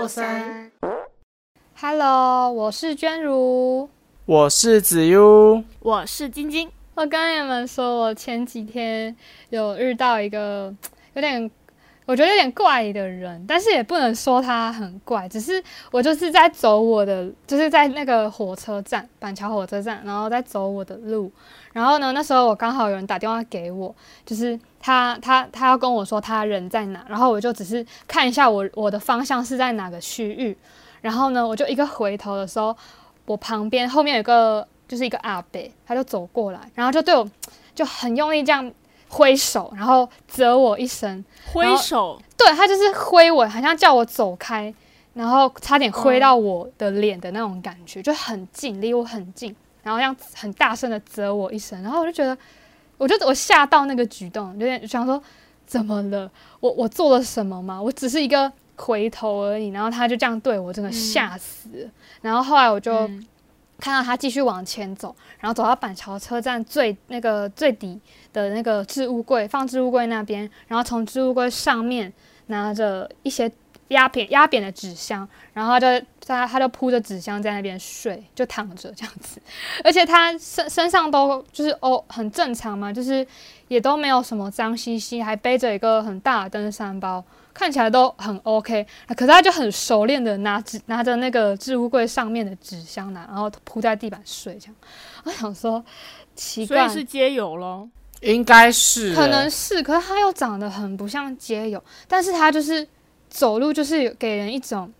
过山。Hello，我是娟如。我是子悠，我是晶晶，我跟你们说，我前几天有遇到一个有点，我觉得有点怪的人，但是也不能说他很怪，只是我就是在走我的，就是在那个火车站，板桥火车站，然后在走我的路。然后呢，那时候我刚好有人打电话给我，就是他他他要跟我说他人在哪，然后我就只是看一下我我的方向是在哪个区域，然后呢，我就一个回头的时候，我旁边后面有个就是一个阿伯，他就走过来，然后就对我 就很用力这样挥手，然后责我一声，挥手，对他就是挥我，好像叫我走开，然后差点挥到我的脸的那种感觉，就很近，离我很近，然后这样很大声的责我一声，然后我就觉得，我就我吓到那个举动，有点想说怎么了？我我做了什么吗？我只是一个回头而已，然后他就这样对我，真的吓死了。然后后来我就。嗯看到他继续往前走，然后走到板桥车站最那个最底的那个置物柜，放置物柜那边，然后从置物柜上面拿着一些压扁压扁的纸箱，然后他就他他就铺着纸箱在那边睡，就躺着这样子，而且他身身上都就是哦很正常嘛，就是也都没有什么脏兮兮，还背着一个很大的登山包。看起来都很 OK，可是他就很熟练的拿纸拿着那个置物柜上面的纸箱拿，然后铺在地板睡这样。我想说奇怪，所以是街友咯。应该是可能是，可是他又长得很不像街友，但是他就是走路就是给人一种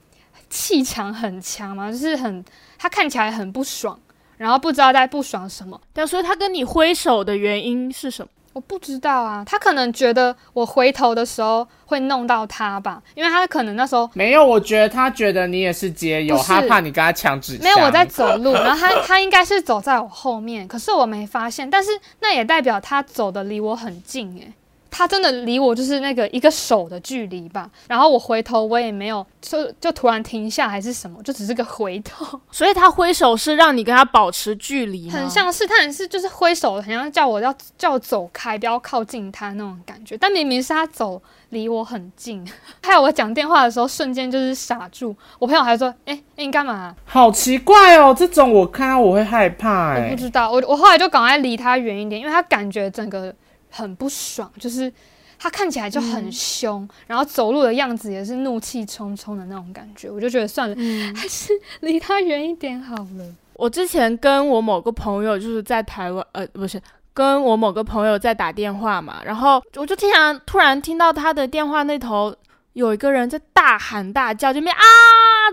气场很强嘛，就是很他看起来很不爽，然后不知道在不爽什么。但所以他跟你挥手的原因是什么？我不知道啊，他可能觉得我回头的时候会弄到他吧，因为他可能那时候没有，我觉得他觉得你也是街友，他怕你跟他抢纸箱。没有我在走路，然后他他应该是走在我后面，可是我没发现，但是那也代表他走的离我很近诶，他真的离我就是那个一个手的距离吧。然后我回头我也没有就就突然停下还是什么，就只是个回头，所以他挥手是让你跟他保持距离？很像是他很是就是挥手，很像叫我要叫我走开，不要靠近他那种感觉。但明明是他走离我很近，还有我讲电话的时候瞬间就是傻住，我朋友还说：“哎、欸，你干嘛、好奇怪哦，这种我看到我会害怕哎、我不知道，我我后来就赶快离他远一点，因为他感觉整个很不爽，就是他看起来就很凶，然后走路的样子也是怒气冲冲的那种感觉，我就觉得算了，嗯还是离他远一点好了。我之前跟我某个朋友就是在台湾，呃，不是跟我某个朋友在打电话嘛，然后我就听然突然听到他的电话那头有一个人在大喊大叫，就面啊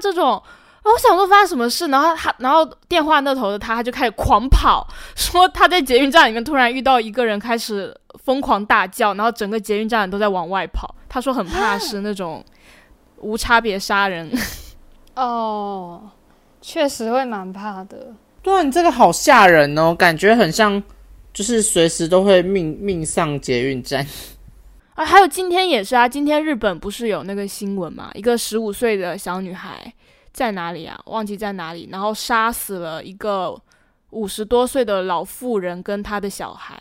这种。然后我想说发生什么事，然后他，然后电话那头的他，他就开始狂跑，说他在捷运站里面突然遇到一个人开始疯狂大叫，然后整个捷运站都在往外跑。他说很怕是那种无差别杀人。哦，确实会蛮怕的。对啊，你这个好吓人哦，感觉很像，就是随时都会命命丧捷运站。啊，还有今天也是啊，今天日本不是有那个新闻嘛？一个十五岁的小女孩在哪里啊？忘记在哪里，然后杀死了一个五十多岁的老妇人跟她的小孩。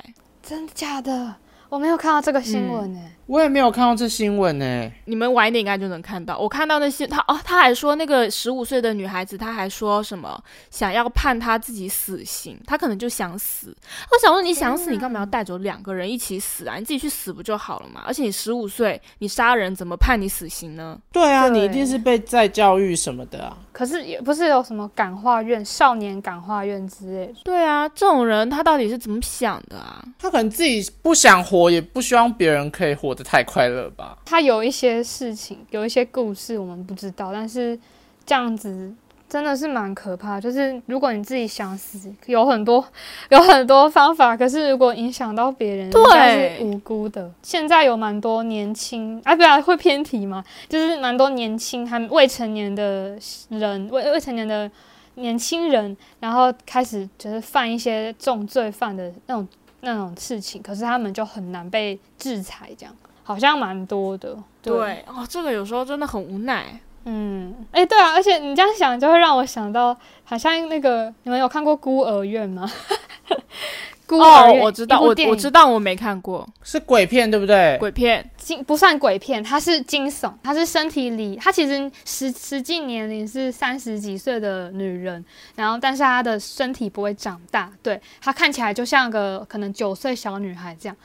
真的假的？我没有看到这个新闻呢、我也没有看到这新闻呢。你们晚一点应该就能看到。我看到那些他哦，他还说那个十五岁的女孩子，她还说什么想要判她自己死刑，她可能就想死。我想说，你想死，你干嘛要带走两个人一起死啊？你自己去死不就好了嘛？而且你十五岁，你杀人怎么判你死刑呢？对啊，对你一定是被再教育什么的啊。可是也不是有什么感化院、少年感化院之类的。对啊，这种人他到底是怎么想的啊？他可能自己不想活，也不希望别人可以活得太快乐吧。他有一些事情，有一些故事我们不知道，但是这样子真的是蛮可怕。就是如果你自己想死，有很多 有很多方法，可是如果影响到别人，对是无辜的。现在有蛮多年轻，啊，不然会偏题嘛？就是蛮多年轻还未成年的人，未未成年的年轻人，然后开始就是犯一些重罪犯的那种那种事情，可是他们就很难被制裁，这样好像蛮多的。对哦，这个有时候真的很无奈。嗯，哎、对啊，而且你这样想，就会让我想到，好像那个你们有看过《孤儿院》吗？孤儿哦，院我知道，我我知道，我没看过是鬼片对不对？鬼片，惊不算鬼片，它是惊悚，它是身体里，它其实实实际年龄是三十几岁的女人，然后但是她的身体不会长大，对她看起来就像个可能九岁小女孩这样，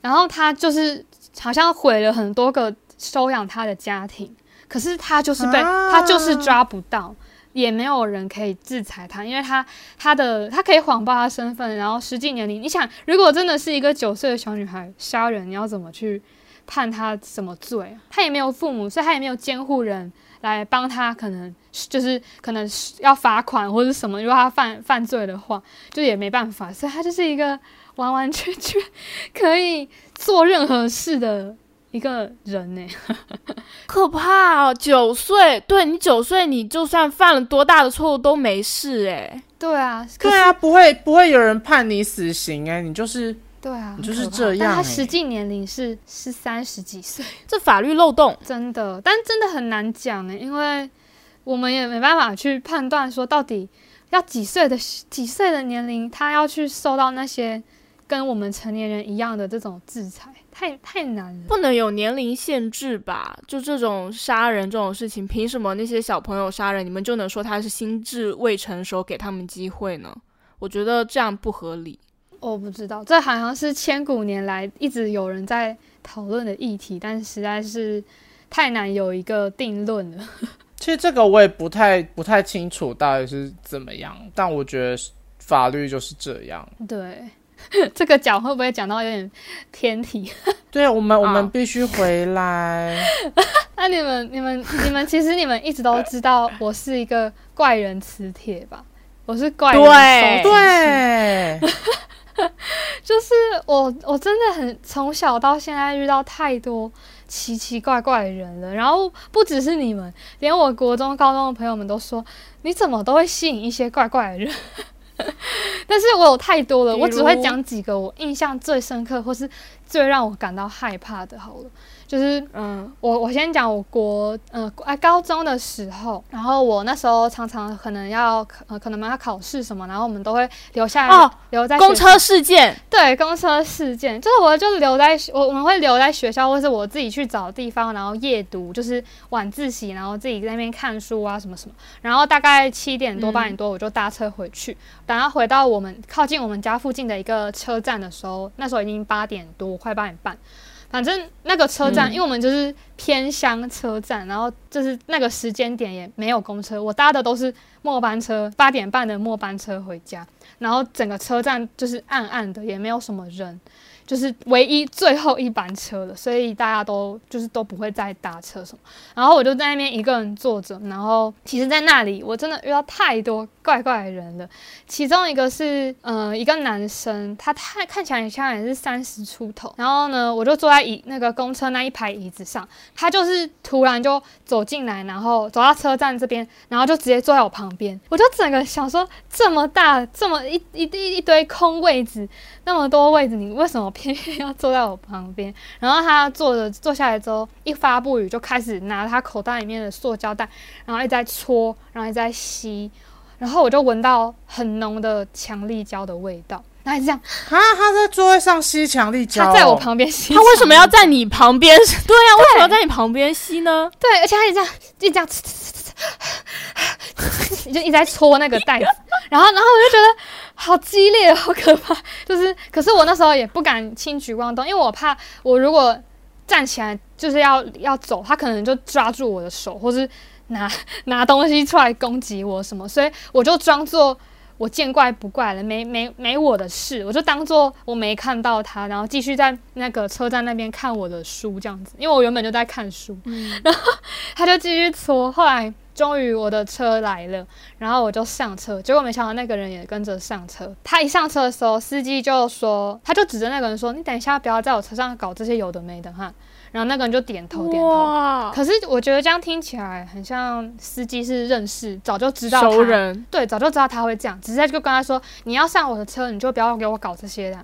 然后她就是好像毁了很多个收养他的家庭，可是他就是被啊她就是抓不到。也没有人可以制裁他，因为他他的他可以谎报他身份，然后实际年龄，你想，如果真的是一个九岁的小女孩杀人，你要怎么去判她什么罪？她也没有父母，所以她也没有监护人来帮她，可能就是可能是要罚款或者什么，如果她犯犯罪的话，就也没办法，所以她就是一个完完全全可以做任何事的一个人呢。可怕哦！九岁，对你九岁，你就算犯了多大的错误都没事哎。对啊，对啊，不会不会有人判你死刑哎、你就是对啊，你就是这样欸但她实际年龄是是三十几岁。这法律漏洞，真的，但真的很难讲呢，因为我们也没办法去判断说到底要几岁的几岁的年龄，他要去受到那些跟我们成年人一样的这种制裁，太太难了。不能有年龄限制吧？就这种杀人这种事情，凭什么那些小朋友杀人，你们就能说他是心智未成熟，给他们机会呢？我觉得这样不合理。我不知道，这好像是千古年来一直有人在讨论的议题，但实在是太难有一个定论了。其实这个我也不太不太清楚到底是怎么样，但我觉得法律就是这样。对，这个讲会不会讲到有点偏题？对我们我啊们必须回来。那你们、你们、你们，其实你们一直都知道我是一个怪人磁铁吧？我是怪人对对，就是我，我真的很从小到现在遇到太多奇奇怪怪的人了。然后不只是你们，连我国中、高中的朋友们都说，你怎么都会吸引一些怪怪的人。但是我有太多了，我只会讲几个我印象最深刻或是最让我感到害怕的。好了，就是嗯，我我先讲我国呃啊高中的时候，然后我那时候常常可能要呃可能我们要考试什么，然后我们都会留下来、哦留在公车事件，对公车事件，就是我就留在我我们会留在学校，或是我自己去找地方，然后夜读，就是晚自习，然后自己在那边看书啊什么什么，然后大概七点多嗯八点多我就搭车回去，等到回到我们靠近我们家附近的一个车站的时候，那时候已经八点多快八点半。反正那个车站，嗯因为我们就是偏乡车站，然后就是那个时间点也没有公车，我搭的都是末班车，八点半的末班车回家。然后整个车站就是暗暗的，也没有什么人，就是唯一最后一班车了，所以大家都就是都不会再搭车什么。然后我就在那边一个人坐着，然后其实，在那里我真的遇到太多怪怪的人了。其中一个是呃一个男生，他太看起来像也是三十出头，然后呢，我就坐在椅那个公车那一排椅子上，他就是突然就走进来，然后走到车站这边，然后就直接坐在我旁边，我就整个想说，这么大这么一一一一堆空位置，那么多位置，你为什么偏偏要坐在我旁边？然后他坐着坐下来之后，一发不语就开始拿他口袋里面的塑胶袋，然后一直在搓，然后一直在吸，然后我就闻到很浓的强力胶的味道。然后一直这样，啊，他在座位上吸强力胶、哦，他在我旁边吸，他为什么要在你旁边？对呀、为什么要在你旁边吸呢？对，而且他一直这样，一直这样，就一直在搓那个袋子，然后，然后我就觉得好激烈，好可怕。就是，可是我那时候也不敢轻举妄动，因为我怕我如果站起来就是要要走，他可能就抓住我的手，或是拿 拿东西出来攻击我什么，所以我就装作。我见怪不怪了，没没没我的事，我就当做我没看到他，然后继续在那个车站那边看我的书这样子，因为我原本就在看书，然后他就继续搓，后来终于我的车来了，然后我就上车，结果没想到那个人也跟着上车。他一上车的时候，司机就说，他就指着那个人说：“你等一下不要在我车上搞这些有的没的哈。”然后那个人就点头点头。哇，可是我觉得这样听起来很像司机是认识，早就知道熟人，对，早就知道他会这样，只是就跟他说：“你要上我的车，你就不要给我搞这些的。”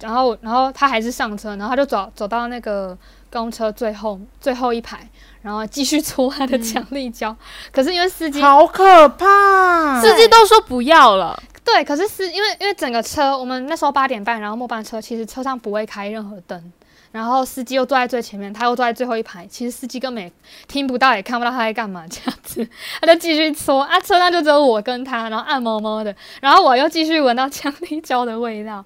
然后，然后他还是上车，然后他就走走到那个公车最后最后一排，然后继续搓他的强力胶。可是因为司机好可怕！司机都说不要了，对，可是司因为因为整个车，我们那时候八点半，然后末班车，其实车上不会开任何灯，然后司机又坐在最前面，他又坐在最后一排，其实司机根本也听不到，也看不到他在干嘛，这样子，他就继续说啊，车上就只有我跟他，然后按摸摸的，然后我又继续闻到强力胶的味道，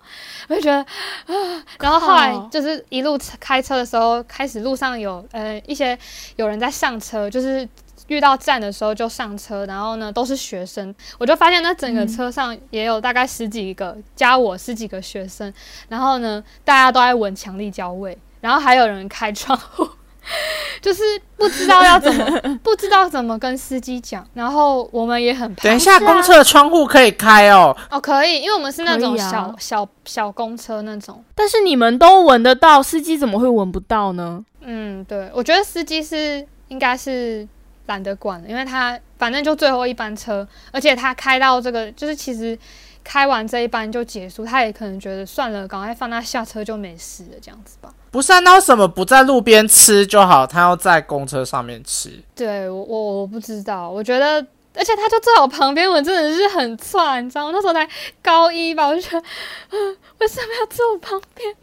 我就觉得啊，然后后来就是一路开车的时候，开始路上有呃一些有人在上车，就是。遇到站的时候就上车，然后呢都是学生，我就发现那整个车上也有大概十几个，加我十几个学生，然后呢大家都在闻强力胶味，然后还有人开窗户，就是不知道要怎么 不知道怎么跟司机讲，然后我们也很怕。等一下，公车的窗户可以开哦。哦，可以，因为我们是那种小、小小公车那种。但是你们都闻得到，司机怎么会闻不到呢？嗯，对，我觉得司机是应该是懒得管了，因为他反正就最后一班车，而且他开到这个，就是其实开完这一班就结束，他也可能觉得算了，赶快放他下车就没事了，这样子吧。不是啊，那为什么不在路边吃就好？他要在公车上面吃？对我我我不知道，我觉得。而且他就坐我旁边，我真的是很窜，你知道吗？那时候才高一吧，我就觉得，啊，为什么要坐我旁边？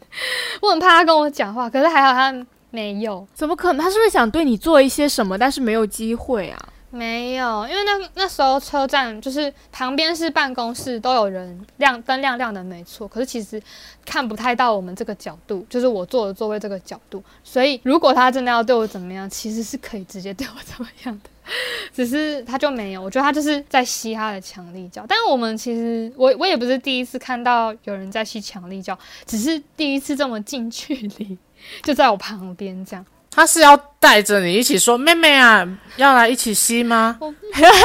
我很怕他跟我讲话，可是还好他没有。怎么可能？他是不是想对你做一些什么，但是没有机会啊？没有，因为那那时候车站就是旁边是办公室，都有人亮灯亮亮的，没错。可是其实看不太到我们这个角度，就是我坐的座位这个角度。所以如果他真的要对我怎么样，其实是可以直接对我怎么样的。只是他就没有，我觉得他就是在吸他的强力胶。但是我们其实我我也不是第一次看到有人在吸强力胶，只是第一次这么近距离，就在我旁边这样。他是要带着你一起说：“妹妹啊，要来一起吸吗我？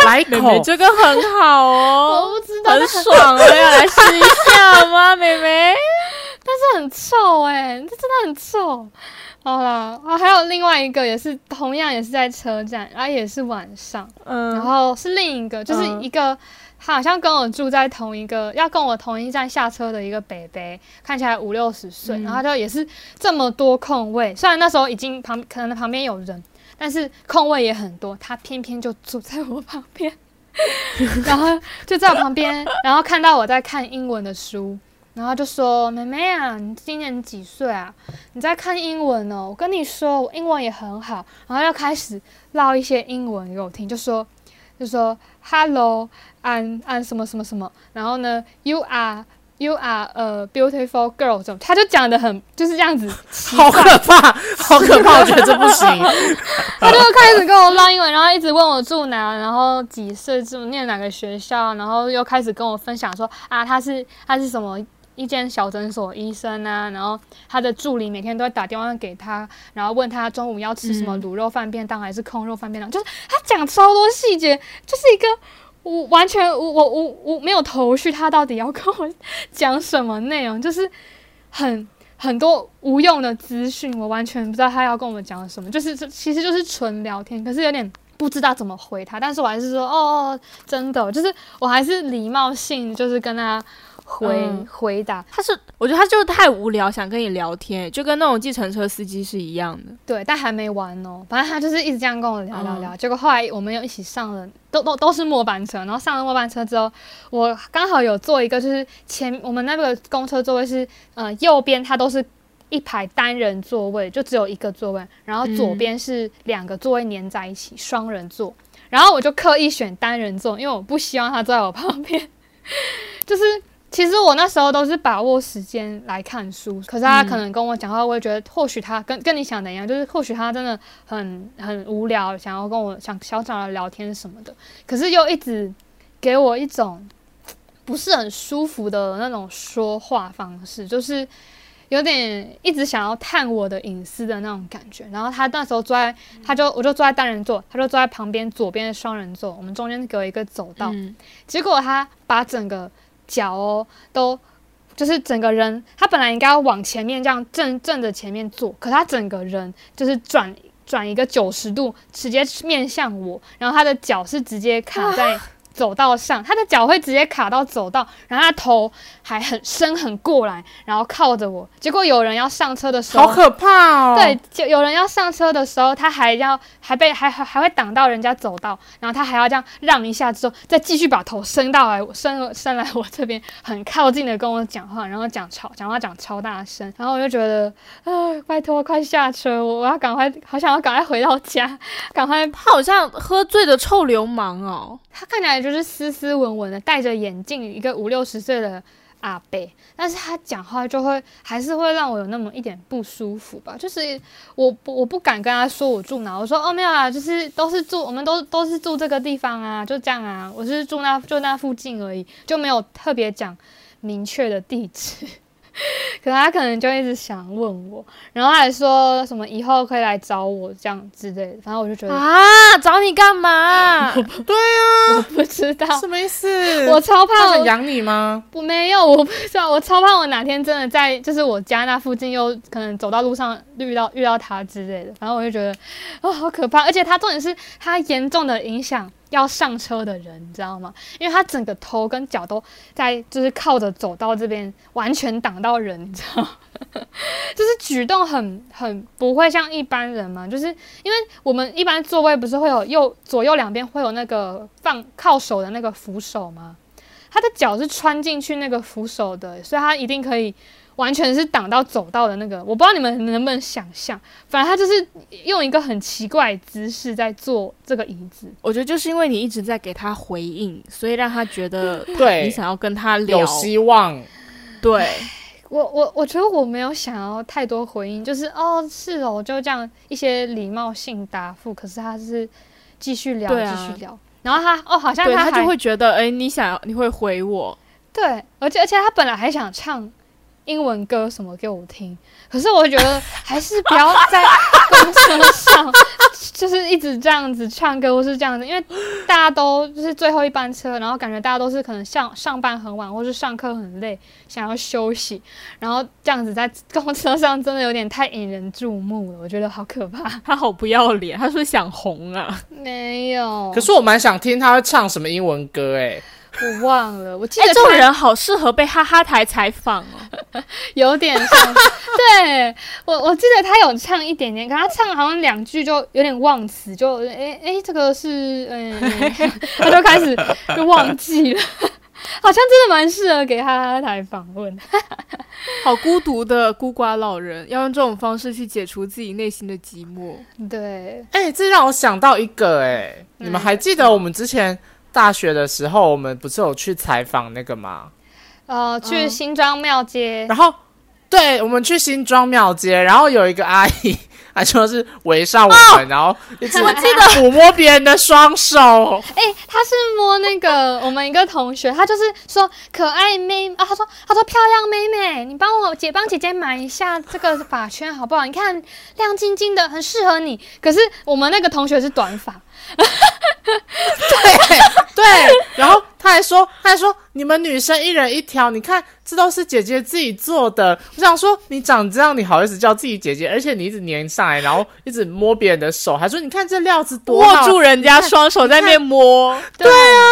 来一口妹妹，这个很好哦，我不知道，很爽哦，要来试一下吗，妹妹？但是很臭哎、这真的很臭。好啦，啊，还有另外一个也是同样也是在车站，然后也是晚上，嗯，然后是另一个，就是嗯一个、他好像跟我住在同一个，要跟我同一站下车的一个北北，看起来五六十岁，嗯然后就也是这么多空位，虽然那时候已经旁可能旁边有人，但是空位也很多，他偏偏就坐在我旁边，然后就在我旁边，然后看到我在看英文的书。然后就说：“妹妹啊，你今年几岁啊？你在看英文哦。我跟你说，我英文也很好。然后又开始唠一些英文给我听，就说就说 Hello，安安什么什么什么。然后呢，You are You are a beautiful girl，这种他就讲的很就是这样子 好，可怕，好可怕！我觉得这不行。他就开始跟我唠英文，然后一直问我住哪，然后几岁，住念哪个学校，然后又开始跟我分享说啊，他是他是什么一间小诊所医生啊，然后他的助理每天都会打电话给他，然后问他中午要吃什么卤肉饭便当还是空肉饭便当，就是他讲超多细节，就是一个。我完全我我我我没有头绪，他到底要跟我讲什么内容，就是很很多无用的资讯，我完全不知道他要跟我们讲什么，就是这其实就是纯聊天，可是有点不知道怎么回他，但是我还是说哦，真的，就是我还是礼貌性就是跟他回、嗯。回答，他是，我觉得他就是太无聊，想跟你聊天，就跟那种计程车司机是一样的。对，但还没完哦，反正他就是一直这样跟我聊聊嗯。聊，结果后来我们又一起上了，都都都是末班车，然后上了末班车之后，我刚好有坐一个，就是前我们那个公车座位是呃右边它都是一排单人座位，就只有一个座位，然后左嗯。边是两个座位粘在一起，双人座，然后我就刻意选单人座，因为我不希望他坐在我旁边，就是。其实我那时候都是把握时间来看书，可是他嗯可能跟我讲话，我也觉得或许他跟跟你想的一样，就是或许他真的很很无聊，想要跟我想想找人聊天什么的，可是又一直给我一种不是很舒服的那种说话方式，就是有点一直想要探我的隐私的那种感觉。然后他那时候坐在，他就我就坐在单人座，他就坐在旁边左边的双人座，我们中间隔一个走道。嗯结果他把整个脚哦都就是整个人，他本来应该要往前面这样正正着前面坐，可他整个人就是转转一个九十度，直接面向我，然后他的脚是直接卡在走道上，他的脚会直接卡到走道，然后他头还很伸很过来，然后靠着我。结果有人要上车的时候，好可怕哦！对，就有人要上车的时候，他还要还被还还还会挡到人家走道，然后他还要这样让一下之后，再继续把头伸到来伸伸来我这边，很靠近的跟我讲话，然后讲超讲话讲超大声，然后我就觉得，啊，拜托快下车，我我要赶快，好想要赶快回到家，赶快。他好像喝醉的臭流氓哦，他看起来就是斯斯文文的，戴着眼镜，一个五六十岁的阿伯，但是他讲话就会还是会让我有那么一点不舒服吧，就是我我不敢跟他说我住哪，我说哦没有啊，就是都是住，我们都都是住这个地方啊，就这样啊，我是住那就那附近而已，就没有特别讲明确的地址。可他可能就一直想问我，然后还说什么以后可以来找我这样之类的，反正我就觉得啊，找你干嘛？对啊，我不知道什么意思？我超怕我他养你吗？我没有，我不知道，我超怕我哪天真的在就是我家那附近又可能走到路上遇到遇到他之类的，反正我就觉得哦好可怕，而且他重点是他严重的影响要上车的人，你知道吗？因为他整个头跟脚都在就是靠着走到这边，完全挡到人，你知道吗？就是举动很很不会像一般人嘛，就是因为我们一般座位不是会有右左右两边会有那个放靠手的那个扶手吗？他的脚是穿进去那个扶手的，所以他一定可以完全是挡到走道的那个。我不知道你们能不能想象，反正他就是用一个很奇怪的姿势在坐这个椅子。我觉得就是因为你一直在给他回应，所以让他觉得对你想要跟他聊有。希望。对，我我我觉得我没有想要太多回应，就是哦是哦，就这样一些礼貌性答复。可是他是继续聊，继续聊。然后他哦，好像对他就会觉得，哎、你想要你会回我，对，而且而且他本来还想唱英文歌什么给我听，可是我觉得还是不要在公车上就是一直这样子唱歌，或是这样子，因为大家都就是最后一班车，然后感觉大家都是可能上上班很晚，或是上课很累，想要休息，然后这样子在公车上真的有点太引人注目了，我觉得好可怕。他 好不要脸，他是不是想红啊？没有，可是我蛮想听他会唱什么英文歌哎。我忘了，我记哎、得他这种人好适合被哈哈台采访哦。有点像，对我我记得他有唱一点点，可他唱好像两句就有点忘词，就诶诶，这个是嗯，他就开始就忘记了，好像真的蛮适合给哈哈台访问。好孤独的孤寡老人，要用这种方式去解除自己内心的寂寞。对，哎、这让我想到一个哎、你们还记得我们之前大学的时候，我们不是有去采访那个吗？呃，去新庄庙街，然后，对，我们去新庄庙街，然后有一个阿姨，她就是围上我们，然后一直我记得抚摸别人的双手。哎、她是摸那个我们一个同学，她就是说可爱妹啊，她说她说漂亮妹妹，你帮我姐帮姐姐买一下这个发圈好不好？你看亮晶晶的，很适合你。可是我们那个同学是短发，对对，然后他还说，他还说你们女生一人一条，你看这都是姐姐自己做的。我想说，你长这样，你好意思叫自己姐姐？而且你一直粘上来，然后一直摸别人的手，还说你看这料子多握好住人家双手在那边摸，对啊，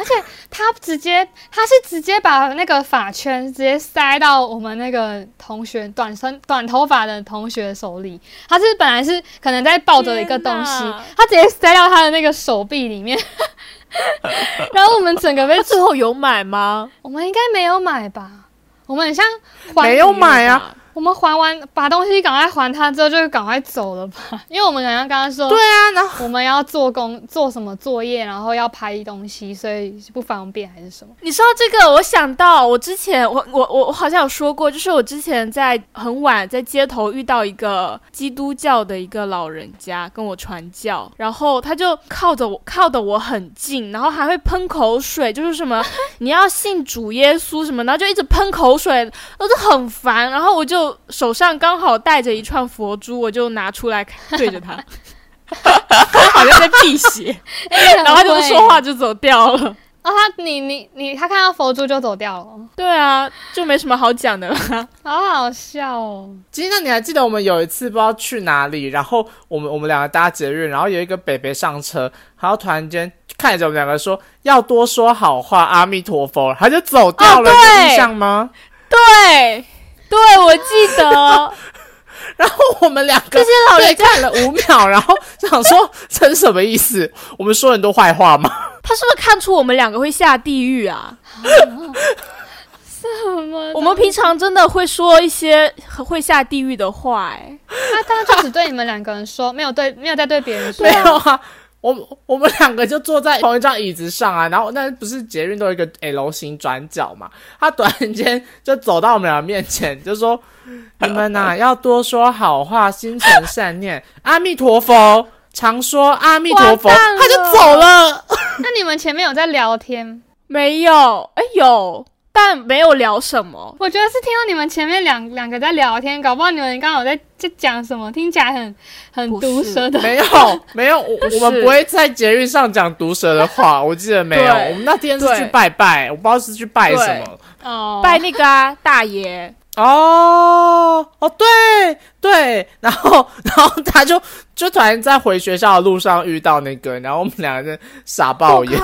而且他直接他是直接把那个发圈直接塞到我们那个同学短身短头发的同学手里，他是本来是可能在抱着一个东西，他直接塞到他的那个手臂里面，然后我们整个被他最后有买吗？我们应该没有买吧？我们很像没有买啊。我们还完把东西赶快还他之后，就赶快走了吧，因为我们好像刚刚说，对啊，然后我们要做工做什么作业，然后要拍东西，所以不方便还是什么？你说到这个，我想到我之前我我我我好像有说过，就是我之前在很晚在街头遇到一个基督教的一个老人家跟我传教，然后他就靠着我靠的我很近，然后还会喷口水，就是什么你要信主耶稣什么，然后就一直喷口水，我就很烦，然后我就手上刚好带着一串佛珠，我就拿出来 对着他。好像在辟邪，然后他就不说话就走掉了。哦，他你你你，他看到佛珠就走掉了，对啊，就没什么好讲的了。好好笑哦。其实那你还记得我们有一次不知道去哪里，然后我们我们两个搭捷运，然后有一个北北上车，然后突然间看着我们两个说要多说好话，阿弥陀佛，他就走掉了，有印象吗？对，对，我记得 然后我们两个这些老人对看了五秒，然后想说这是什么意思？我们说很多坏话吗？他是不是看出我们两个会下地狱啊？什么？我们平常真的会说一些会下地狱的话、哎，他当时就只对你们两个人说，没有对，没有在对别人说没。有啊，我们我们两个就坐在同一张椅子上啊，然后那不是捷运都有一个 L 型转角嘛，他突然间就走到我们俩面前，就说：“ 你们呐、要多说好话，心存善念，阿弥陀佛，常说阿弥陀佛。”他就走了。那你们前面有在聊天？没有，哎、有，但没有聊什么。我觉得是听到你们前面两两个在聊天，搞不好你们刚好在在讲什么，听起来很很毒舌的。没有 没有，我我们不会在节日上讲毒舌的话，我记得没有。我们那天是去拜拜，我不知道是去拜什么。哦，拜那个啊，大爷，哦哦，对对，然后 然后他就就突然在回学校的路上遇到那个，然后我们两个人傻爆眼。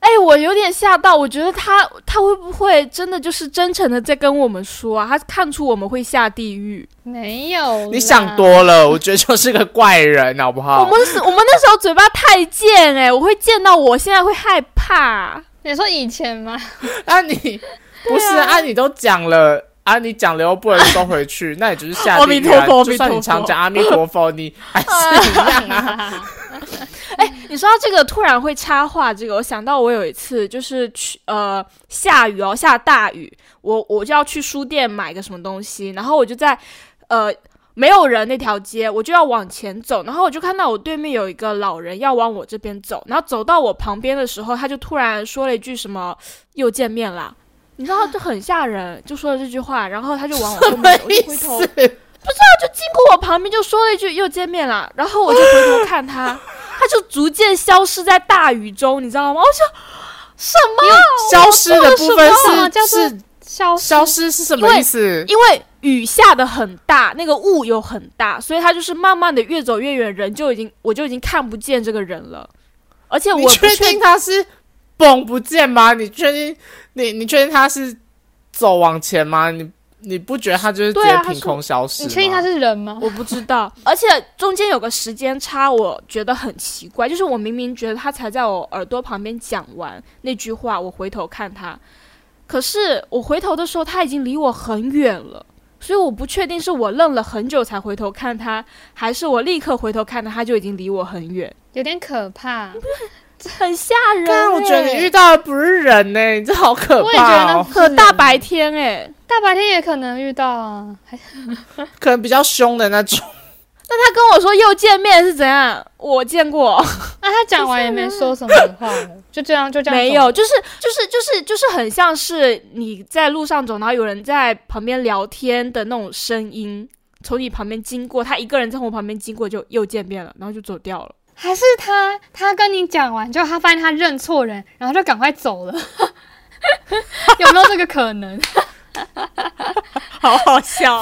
哎、我有点吓到，我觉得他他会不会真的就是真诚的在跟我们说啊？他看出我们会下地狱。没有，你想。多了，我觉得就是个怪人，好不好我？们是，我们那时候嘴巴太贱哎、我会见到我现在会害怕。你说以前吗？啊你不是啊，你都讲了。啊！你讲了又不能收回去，那也就是下阿地狱啊！弥陀佛就算你常讲阿弥陀佛，你还是一样啊。你说到这个突然会插话，这个我想到我有一次就是去呃下雨哦，下大雨，我我就要去书店买个什么东西，然后我就在呃没有人那条街，我就要往前走，然后我就看到我对面有一个老人要往我这边走，然后走到我旁边的时候，他就突然说了一句什么又见面啦。你知道就很吓人，就说了这句话，然后他就往我后面走，我意就回头思？经过我旁边就说了一句又见面了，然后我就回头看他，他就逐渐消失在大雨中，你知道吗？我想什么？消失的部分什么消失消失是什么意思？因为雨下的很大，那个雾又很大，所以他就是慢慢的越走越远，人就已经我就已经看不见这个人了，而且我确定他是蹦不见吗？你确定你你确定他是走往前吗？你你不觉得他就是直接凭空消失吗？你确定他是人吗？我不知道，而且中间有个时间差，我觉得很奇怪，就是我明明觉得他才在我耳朵旁边讲完那句话，我回头看他，可是我回头的时候他已经离我很远了，所以我不确定是我愣了很久才回头看他，还是我立刻回头看他，他就已经离我很远，有点可怕。很吓人、刚刚我觉得你遇欸到的不是人呢、你这好可怕我也觉得可大白天哎、大白天也可能遇到啊，还 可能比较凶的那种。那他跟我说又见面是怎样？我见过。那他讲完也没说什么话，就这样就这样没有，就是就是就是就是很像是你在路上走，然后有人在旁边聊天的那种声音，从你旁边经过，他一个人从我旁边经过就又见面了，然后就走掉了。还是他他跟你讲完，就他发现他认错人，然后就赶快走了，有没有这个可能？好好笑、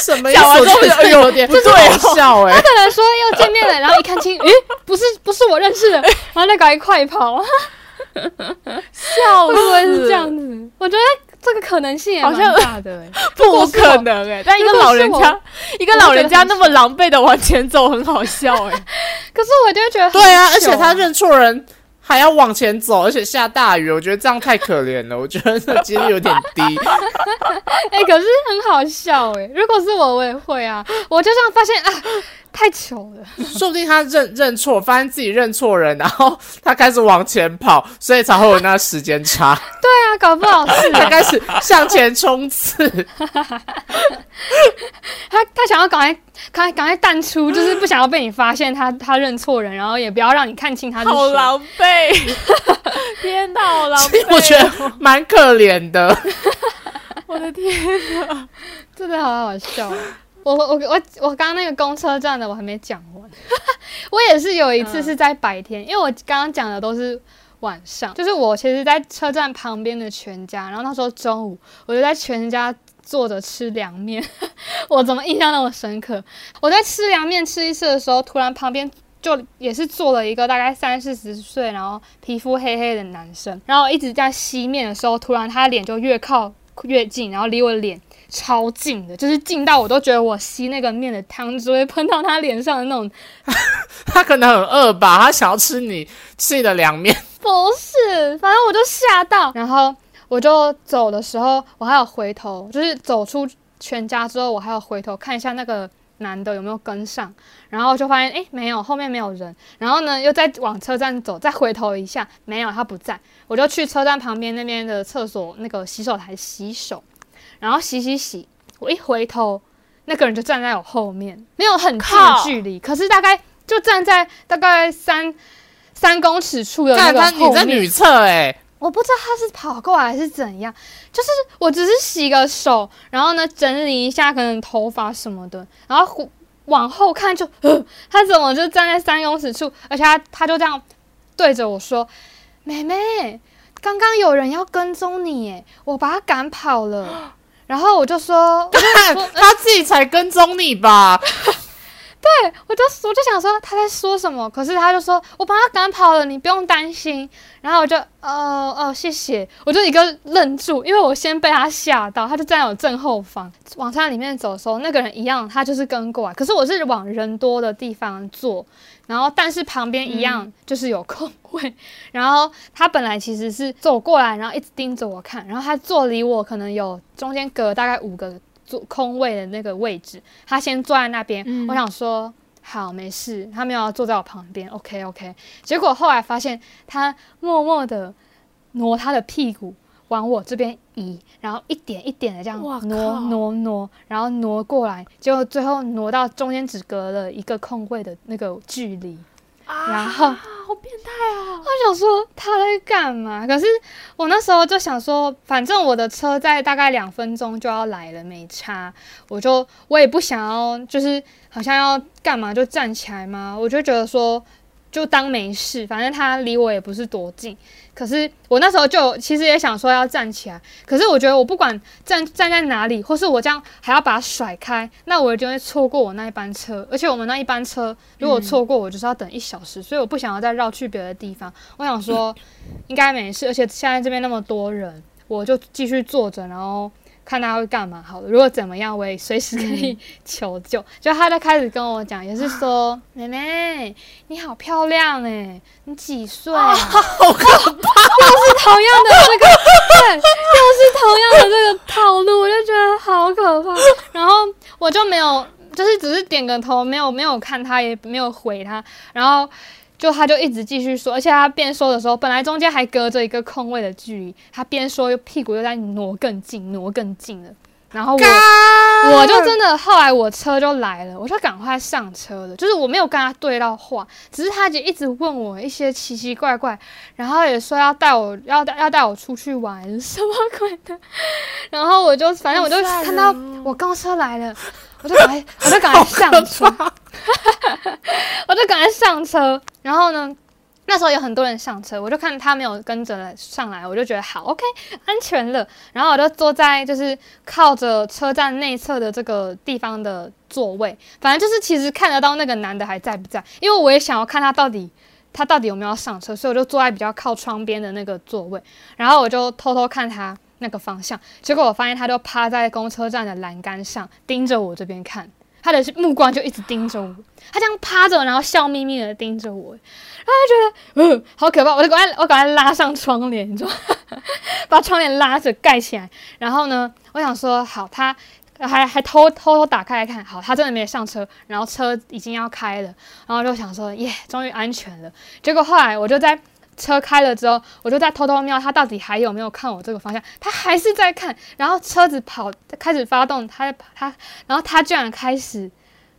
什么？讲完之后有点不对哦。好笑哎、他可能说要见面了，然后一看清，诶，不是不是我认识的，然后就赶快快跑，笑会不会是这样子？我觉得这个可能性也蛮好像大的、诶 不可能哎、但一个老人家，一个老人家那么狼狈的往前走，很好笑哎、可是我就会觉得很对啊，而且他认错人还要往前走，而且下大雨，我觉得这样太可怜了。我觉得这几率有点低。哎、可是很好笑哎、如果是我，我也会啊。我就这样发现啊，太糗了。说不定他认认错，发现自己认错人，然后他开始往前跑，所以才会有那时间差。对啊，搞不好是他开始向前冲刺。他他想要赶快赶快赶快淡出，就是不想要被你发现他他认错人，然后也不要让你看清他。好狼狈，天哪，好狼狈！我觉得蛮可怜的。我的天哪，真的好好笑哦。我我我我我刚刚那个公车站的我还没讲完，我也是有一次是在白天，因为我刚刚讲的都是晚上，就是我其实，在车站旁边的全家，然后那时候中午，我就在全家坐着吃凉面。我怎么印象那么深刻？我在吃凉面吃一次的时候，突然旁边就也是坐了一个大概三四十岁，然后皮肤黑黑的男生，然后一直在吸面的时候，突然他脸就越靠越近，然后离我的脸超近的，就是近到我都觉得我吸那个面的汤汁会喷到他脸上的那种。他可能很饿吧，他想要吃你 吃你的凉面。不是，反正我就吓到，然后我就走的时候，我还有回头，就是走出全家之后，我还有回头看一下那个男的有没有跟上，然后就发现诶没有，后面没有人，然后呢又再往车站走，再回头一下，没有他不在，我就去车站旁边那边的厕所那个洗手台洗手，然后洗洗洗，我一回头，那个人就站在我后面，没有很近的距离，可是大概就站在大概三。三公尺处的那个后面，你在女厕哎，我不知道他是跑过来还是怎样，就是我只是洗个手，然后呢整理一下可能头发什么的，然后往后看就，他怎么就站在三公尺处，而且他他就这样对着我说：“妹妹，刚刚有人要跟踪你，哎，我把他赶跑了。” 然后我就说：“ 他自己才跟踪你吧。”对，我就我就想说他在说什么，可是他就说我把他赶跑了，你不用担心。然后我就哦哦谢谢，我就一个愣住，因为我先被他吓到，他就站在我正后方。往山里面走的时候，那个人一样，他就是跟过来，可是我是往人多的地方坐，然后但是旁边一样就是有空位。然后他本来其实是走过来，然后一直盯着我看，然后他坐离我可能有中间隔大概五个。坐空位的那个位置，他先坐在那边。我想说好没事，他没有要坐在我旁边。OK OK。结果后来发现他默默的挪他的屁股往我这边移，然后一点一点的这样挪挪挪，然后挪过来，结果最后挪到中间只隔了一个空位的那个距离。然后好变态啊！我想说他在干嘛？可是我那时候就想说，反正我的车在大概两分钟就要来了，没差。我就我也不想要，就是好像要干嘛就站起来嘛。我就觉得说。就当没事，反正他离我也不是多近。可是我那时候就其实也想说要站起来，可是我觉得我不管站站在哪里，或是我这样还要把它甩开，那我就会错过我那一班车。而且我们那一班车如果错过，我就是要等一小时，所以我不想要再绕去别的地方。我想说应该没事，而且现在这边那么多人，我就继续坐着，然后。看他会干嘛？好了，如果怎么样，我也随时可以求救。就他就开始跟我讲，也是说：“妹妹，你好漂亮哎，你几岁啊？”好可怕！又是同样的这个，对，又是同样的这个套路，我就觉得好可怕。然后我就没有，就是只是点个头，没有没有看他，也没有回他。然后。就他就一直继续说，而且他边说的时候，本来中间还隔着一个空位的距离，他边说又屁股又在挪更近，挪更近了。然后我我就真的后来我车就来了，我就赶快上车了。就是我没有跟他对到话，只是他就一直问我一些奇奇怪怪，然后也说要带我要要带我出去玩什么鬼的。然后我就反正我就看到我公车来了。我就赶快，我就赶快上车，我就赶快上车。然后呢，那时候有很多人上车，我就看他没有跟着上来，我就觉得好，OK，安全了。然后我就坐在就是靠着车站内侧的这个地方的座位，反正就是其实看得到那个男的还在不在，因为我也想要看他到底他到底有没有上车，所以我就坐在比较靠窗边的那个座位，然后我就偷偷看他。那个方向，结果我发现他就趴在公车站的栏杆上，盯着我这边看，他的目光就一直盯着我，他这样趴着，然后笑眯眯的盯着我，然后就觉得，嗯，好可怕，我就赶快，我赶快拉上窗帘，你知道吗，把窗帘拉着盖起来，然后呢，我想说，好，他还还偷偷偷打开来看，好，他真的没有上车，然后车已经要开了，然后就想说，耶，终于安全了，结果后来我就在。车开了之后，我就在偷偷瞄他到底还有没有看我这个方向，他还是在看。然后车子跑开始发动，他他，然后他居然开始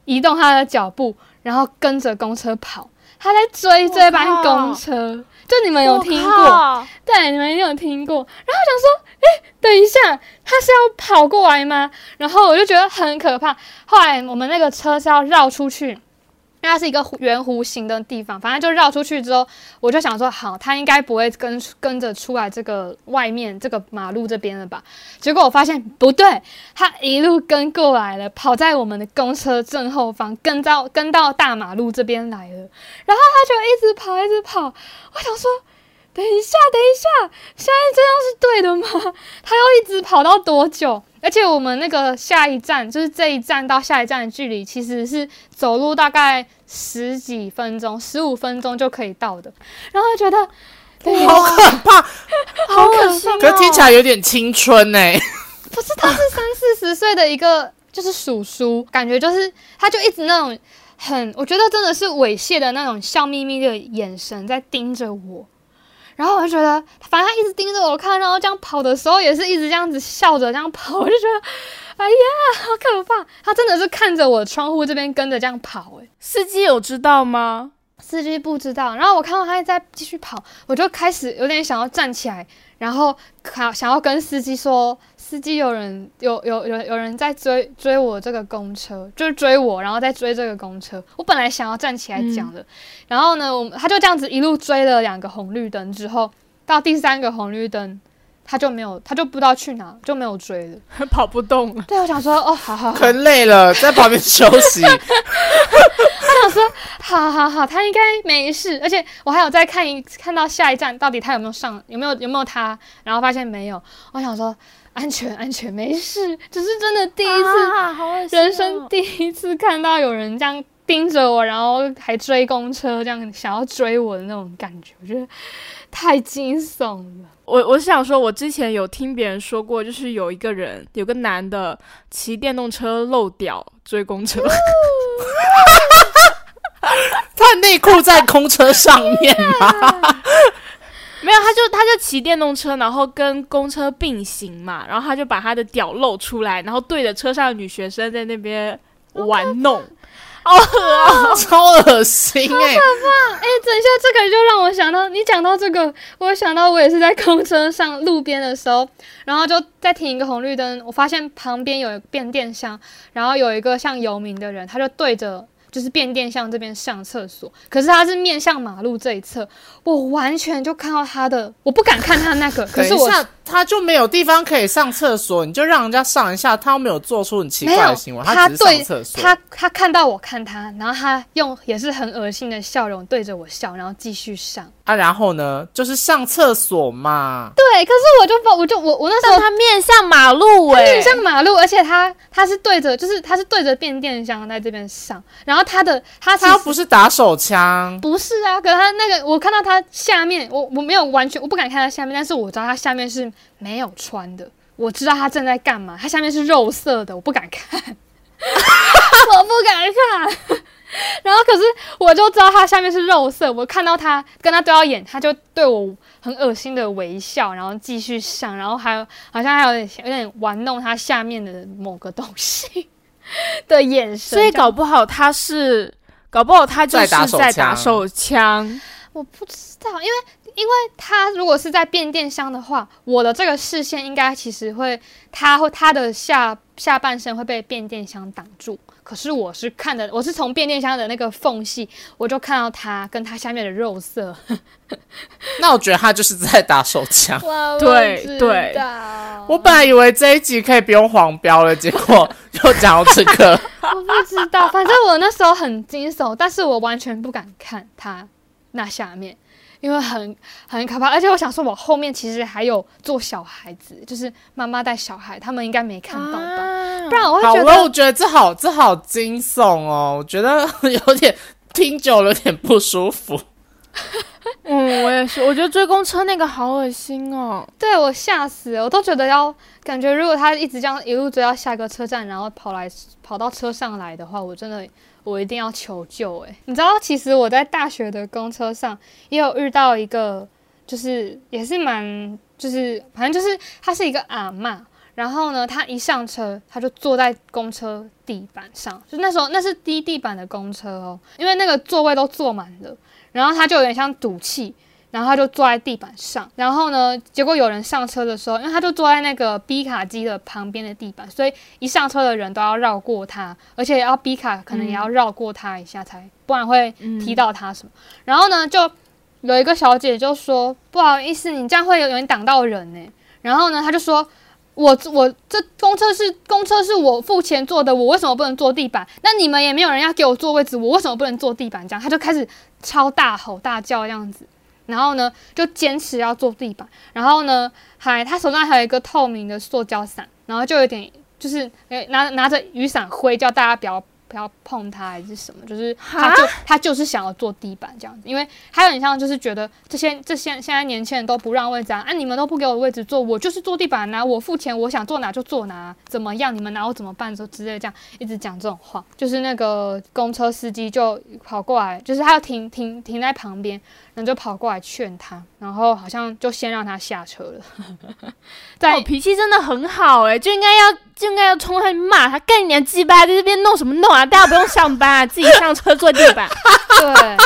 移动他的脚步，然后跟着公车跑，他在追这班公车。就你们有听过？对，你们有听过。然后想说，哎，等一下，他是要跑过来吗？然后我就觉得很可怕。后来我们那个车是要绕出去。因为它是一个圆弧形的地方，反正就绕出去之后，我就想说，好，他应该不会跟跟着出来这个外面这个马路这边了吧？结果我发现不对，他一路跟过来了，跑在我们的公车正后方，跟到跟到大马路这边来了，然后他就一直跑，一直跑。我想说，等一下，等一下，现在这样是对的吗？他要一直跑到多久？而且我们那个下一站，就是这一站到下一站的距离，其实是走路大概十几分钟、十五分钟就可以到的。然后觉得好可怕，好恶心、哦。可是听起来有点青春呢、不是，他是三四十岁的一个，就是叔叔，感觉就是他就一直那种很，我觉得真的是猥亵的那种笑眯眯的眼神在盯着我。然后我就觉得，反正他一直盯着我看，然后这样跑的时候也是一直这样子笑着这样跑，我就觉得，哎呀，好可怕！他真的是看着我窗户这边跟着这样跑，诶，司机有知道吗？司机不知道。然后我看到他在继续跑，我就开始有点想要站起来，然后想想要跟司机说，司机有人有有有有人在追追我这个公车，就是追我，然后再追这个公车。我本来想要站起来讲的，然后呢，我们他就这样子一路追了两个红绿灯之后，到第三个红绿灯，他就没有，他就不知道去哪，就没有追了。跑不动了。对，我想说，哦，好好好，可累了，在旁边休息。我想说，好好好，他应该没事。而且我还有再看一看到下一站，到底他有没有上，有没有有没有他，然后发现没有。我想说，安全安全，没事，只是真的第一次，人生第一次看到有人这样盯着我，然后还追公车，这样想要追我的那种感觉，我觉得太惊悚了。我我是想说，我之前有听别人说过，就是有一个人，有个男的骑电动车漏屌追公车，他的内裤在空车上面吗？没有，他就他就骑电动车，然后跟公车并行嘛，然后他就把他的屌露出来，然后对着车上的女学生在那边玩弄，好恶哦、超恶心哎、哎、等一下，这个就让我想到，你讲到这个，我想到我也是在公车上路边的时候，然后就在停一个红绿灯，我发现旁边有变电箱，然后有一个像游民的人，他就对着就是变电箱这边上厕所，可是他是面向马路这一侧，我完全就看到他的，我不敢看他那个，可是我他就没有地方可以上厕所，你就让人家上一下，他又没有做出很奇怪的行为，他只是上对厕所。他他看到我看他，然后他用也是很恶心的笑容对着我笑，然后继续上。啊，然后呢，就是上厕所嘛。对，可是我就不，我就我我那时候他面向马路哎、面向马路，而且他他是对着，就是他是对着变电箱在这边上，然后他的他他不是打手枪，不是啊，可是他那个我看到他下面，我我没有完全我不敢看他下面，但是我知道他下面是没有穿的，我知道他正在干嘛，他下面是肉色的，我不敢看，我不敢看。然后可是我就知道他下面是肉色，我看到他跟他对到眼，他就对我很恶心的微笑，然后继续上，然后还有好像还有点有点玩弄他下面的某个东西 的眼神，所以搞不好他是，搞不好他就是在打手枪。我不知道，因为因为他如果是在变电箱的话，我的这个视线应该其实会，他会他的下下半身会被变电箱挡住。可是我是看的，我是从变电箱的那个缝隙，我就看到他跟他下面的肉色。那我觉得他就是在打手枪。哇对对我本来以为这一集可以不用黄标了，结果又讲到这个。我不知道，反正我那时候很惊悚，但是我完全不敢看他那下面，因为很很可怕。而且我想说，我后面其实还有做小孩子，就是妈妈带小孩，他们应该没看到吧？啊不然我会，觉得我觉得这好这好惊悚哦，我觉得有点听久了有点不舒服。嗯，我也是，我觉得追公车那个好恶心哦。对我吓死了，我都觉得要感觉，如果他一直这样一路追到下一个车站，然后跑来跑到车上来的话，我真的我一定要求救。诶，你知道，其实我在大学的公车上也有遇到一个，就是也是蛮，就是反正就是他是一个阿嬷。然后呢，他一上车，他就坐在公车地板上，就那时候那是低地板的公车哦，因为那个座位都坐满了，然后他就有点像赌气，然后他就坐在地板上，然后呢，结果有人上车的时候，因为他就坐在那个 B 卡机的旁边的地板，所以一上车的人都要绕过他，而且要 B 卡可能也要绕过他一下才，不然会踢到他什么。然后呢，就有一个小姐就说：“不好意思，你这样会有点挡到人呢。”然后呢，他就说。我我这公车是公车是我付钱坐的，我为什么不能坐地板？那你们也没有人要给我坐位置，我为什么不能坐地板？这样他就开始超大吼大叫这样子，然后呢就坚持要做地板，然后呢还他手上还有一个透明的塑胶伞，然后就有点就是拿拿着雨伞挥，叫大家不要。不要碰它还是什么，就是他就他就是想要坐地板这样子，因为还有点像就是觉得这些这些现在年轻人都不让位置啊，啊你们都不给我位置坐，我就是坐地板拿我付钱，我想坐哪就坐哪，怎么样你们拿我怎么办就之类这样一直讲这种话，就是那个公车司机就跑过来，就是他要停停停在旁边。然后就跑过来劝他，然后好像就先让他下车了。在脾气真的很好哎，就应该要就应该要冲上去骂他，干你娘鸡巴，在这边弄什么弄啊？大家不用上班啊，自己上车坐地板。对，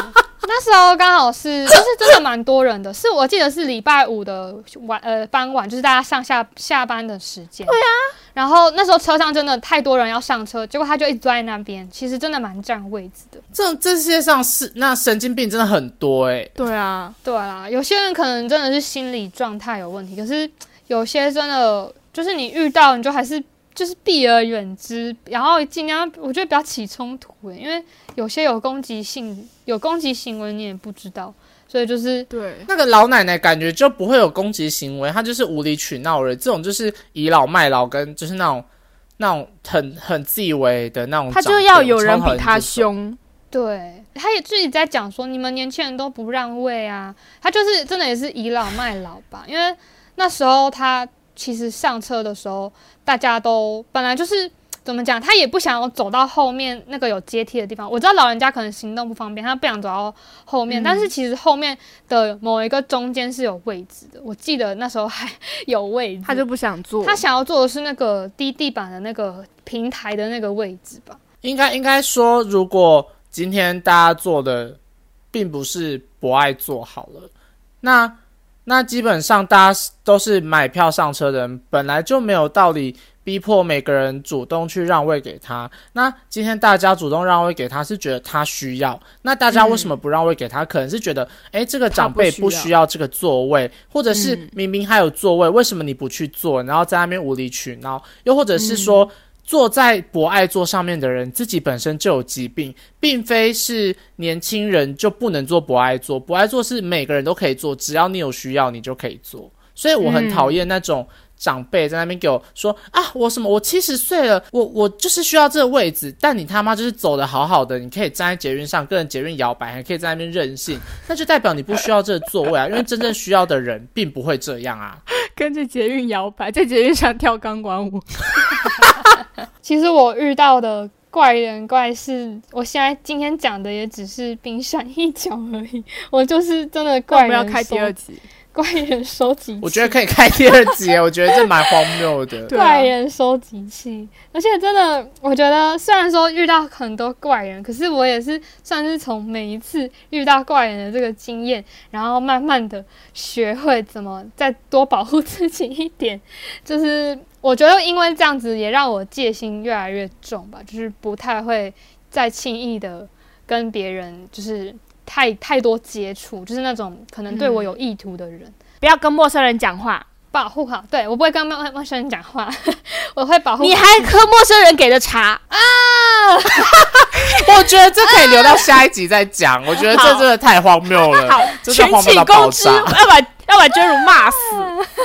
那时候刚好是 就是真的蛮多人的，是我记得是礼拜五的晚呃傍晚，就是大家上下下班的时间。对啊。然后那时候车上真的太多人要上车，结果他就一直坐在那边，其实真的蛮占位置的。这这世界上是那神经病真的很多哎。对啊，对啊，有些人可能真的是心理状态有问题，可是有些真的就是你遇到你就还是就是避而远之，然后尽量我觉得不要起冲突哎，因为有些有攻击性、有攻击行为你也不知道。所以就是对那个老奶奶，感觉就不会有攻击行为，她就是无理取闹人。这种就是倚老卖老，跟就是那种那种很很自以为的那种。他就要有人比他凶，对，他也自己在讲说，你们年轻人都不让位啊。他就是真的也是倚老卖老吧？因为那时候他其实上车的时候，大家都本来就是。怎么讲？他也不想要走到后面那个有阶梯的地方。我知道老人家可能行动不方便，他不想走到后面。但是其实后面的某一个中间是有位置的。我记得那时候还有位置，他就不想坐。他想要坐的是那个低地板的那个平台的那个位置吧？应该应该说，如果今天大家坐的并不是不爱坐好了，那那基本上大家都是买票上车的人，本来就没有道理。逼迫每个人主动去让位给他。那今天大家主动让位给他，是觉得他需要。那大家为什么不让位给他？可能是觉得，哎，这个长辈不需要这个座位，或者是明明还有座位，为什么你不去坐？然后在那边无理取闹。又或者是说，坐在博爱座上面的人自己本身就有疾病，并非是年轻人就不能坐博爱座。博爱座是每个人都可以坐，只要你有需要，你就可以坐。所以我很讨厌那种。长辈在那边给我说啊，我什么？我七十岁了，我我就是需要这个位置。但你他妈就是走的好好的，你可以站在捷运上，跟人捷运摇摆，还可以在那边任性，那就代表你不需要这个座位啊。因为真正需要的人并不会这样啊。跟着捷运摇摆，在捷运上跳钢管舞。其实我遇到的怪人怪事，我现在今天讲的也只是冰山一角而已。我就是真的怪人。要开第二集。怪人收集器，我觉得可以开第二集，我觉得这蛮荒谬的。怪人收集器，而且真的，我觉得虽然说遇到很多怪人，可是我也是算是从每一次遇到怪人的这个经验，然后慢慢的学会怎么再多保护自己一点。就是我觉得，因为这样子也让我戒心越来越重吧，就是不太会再轻易的跟别人就是。太太多接触，就是那种可能对我有意图的人，不要跟陌生人讲话，保护好。对我不会跟陌陌生人讲话，我会保护。你还喝陌生人给的茶啊？我觉得这可以留到下一集再讲。我觉得这真的太荒谬了，好，全体攻之，要把要把娟如骂死。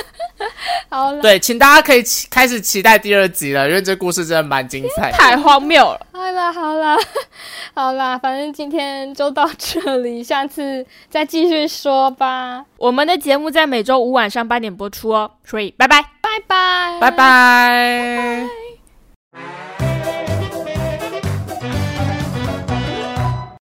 好了，对，请大家可以期开始期待第二集了，因为这故事真的蛮精彩，太荒谬了。好啦，好啦，好啦，反正今天就到这里，下次再继续说吧。我们的节目在每周五晚上八点播出哦，所以拜拜，拜拜，拜拜。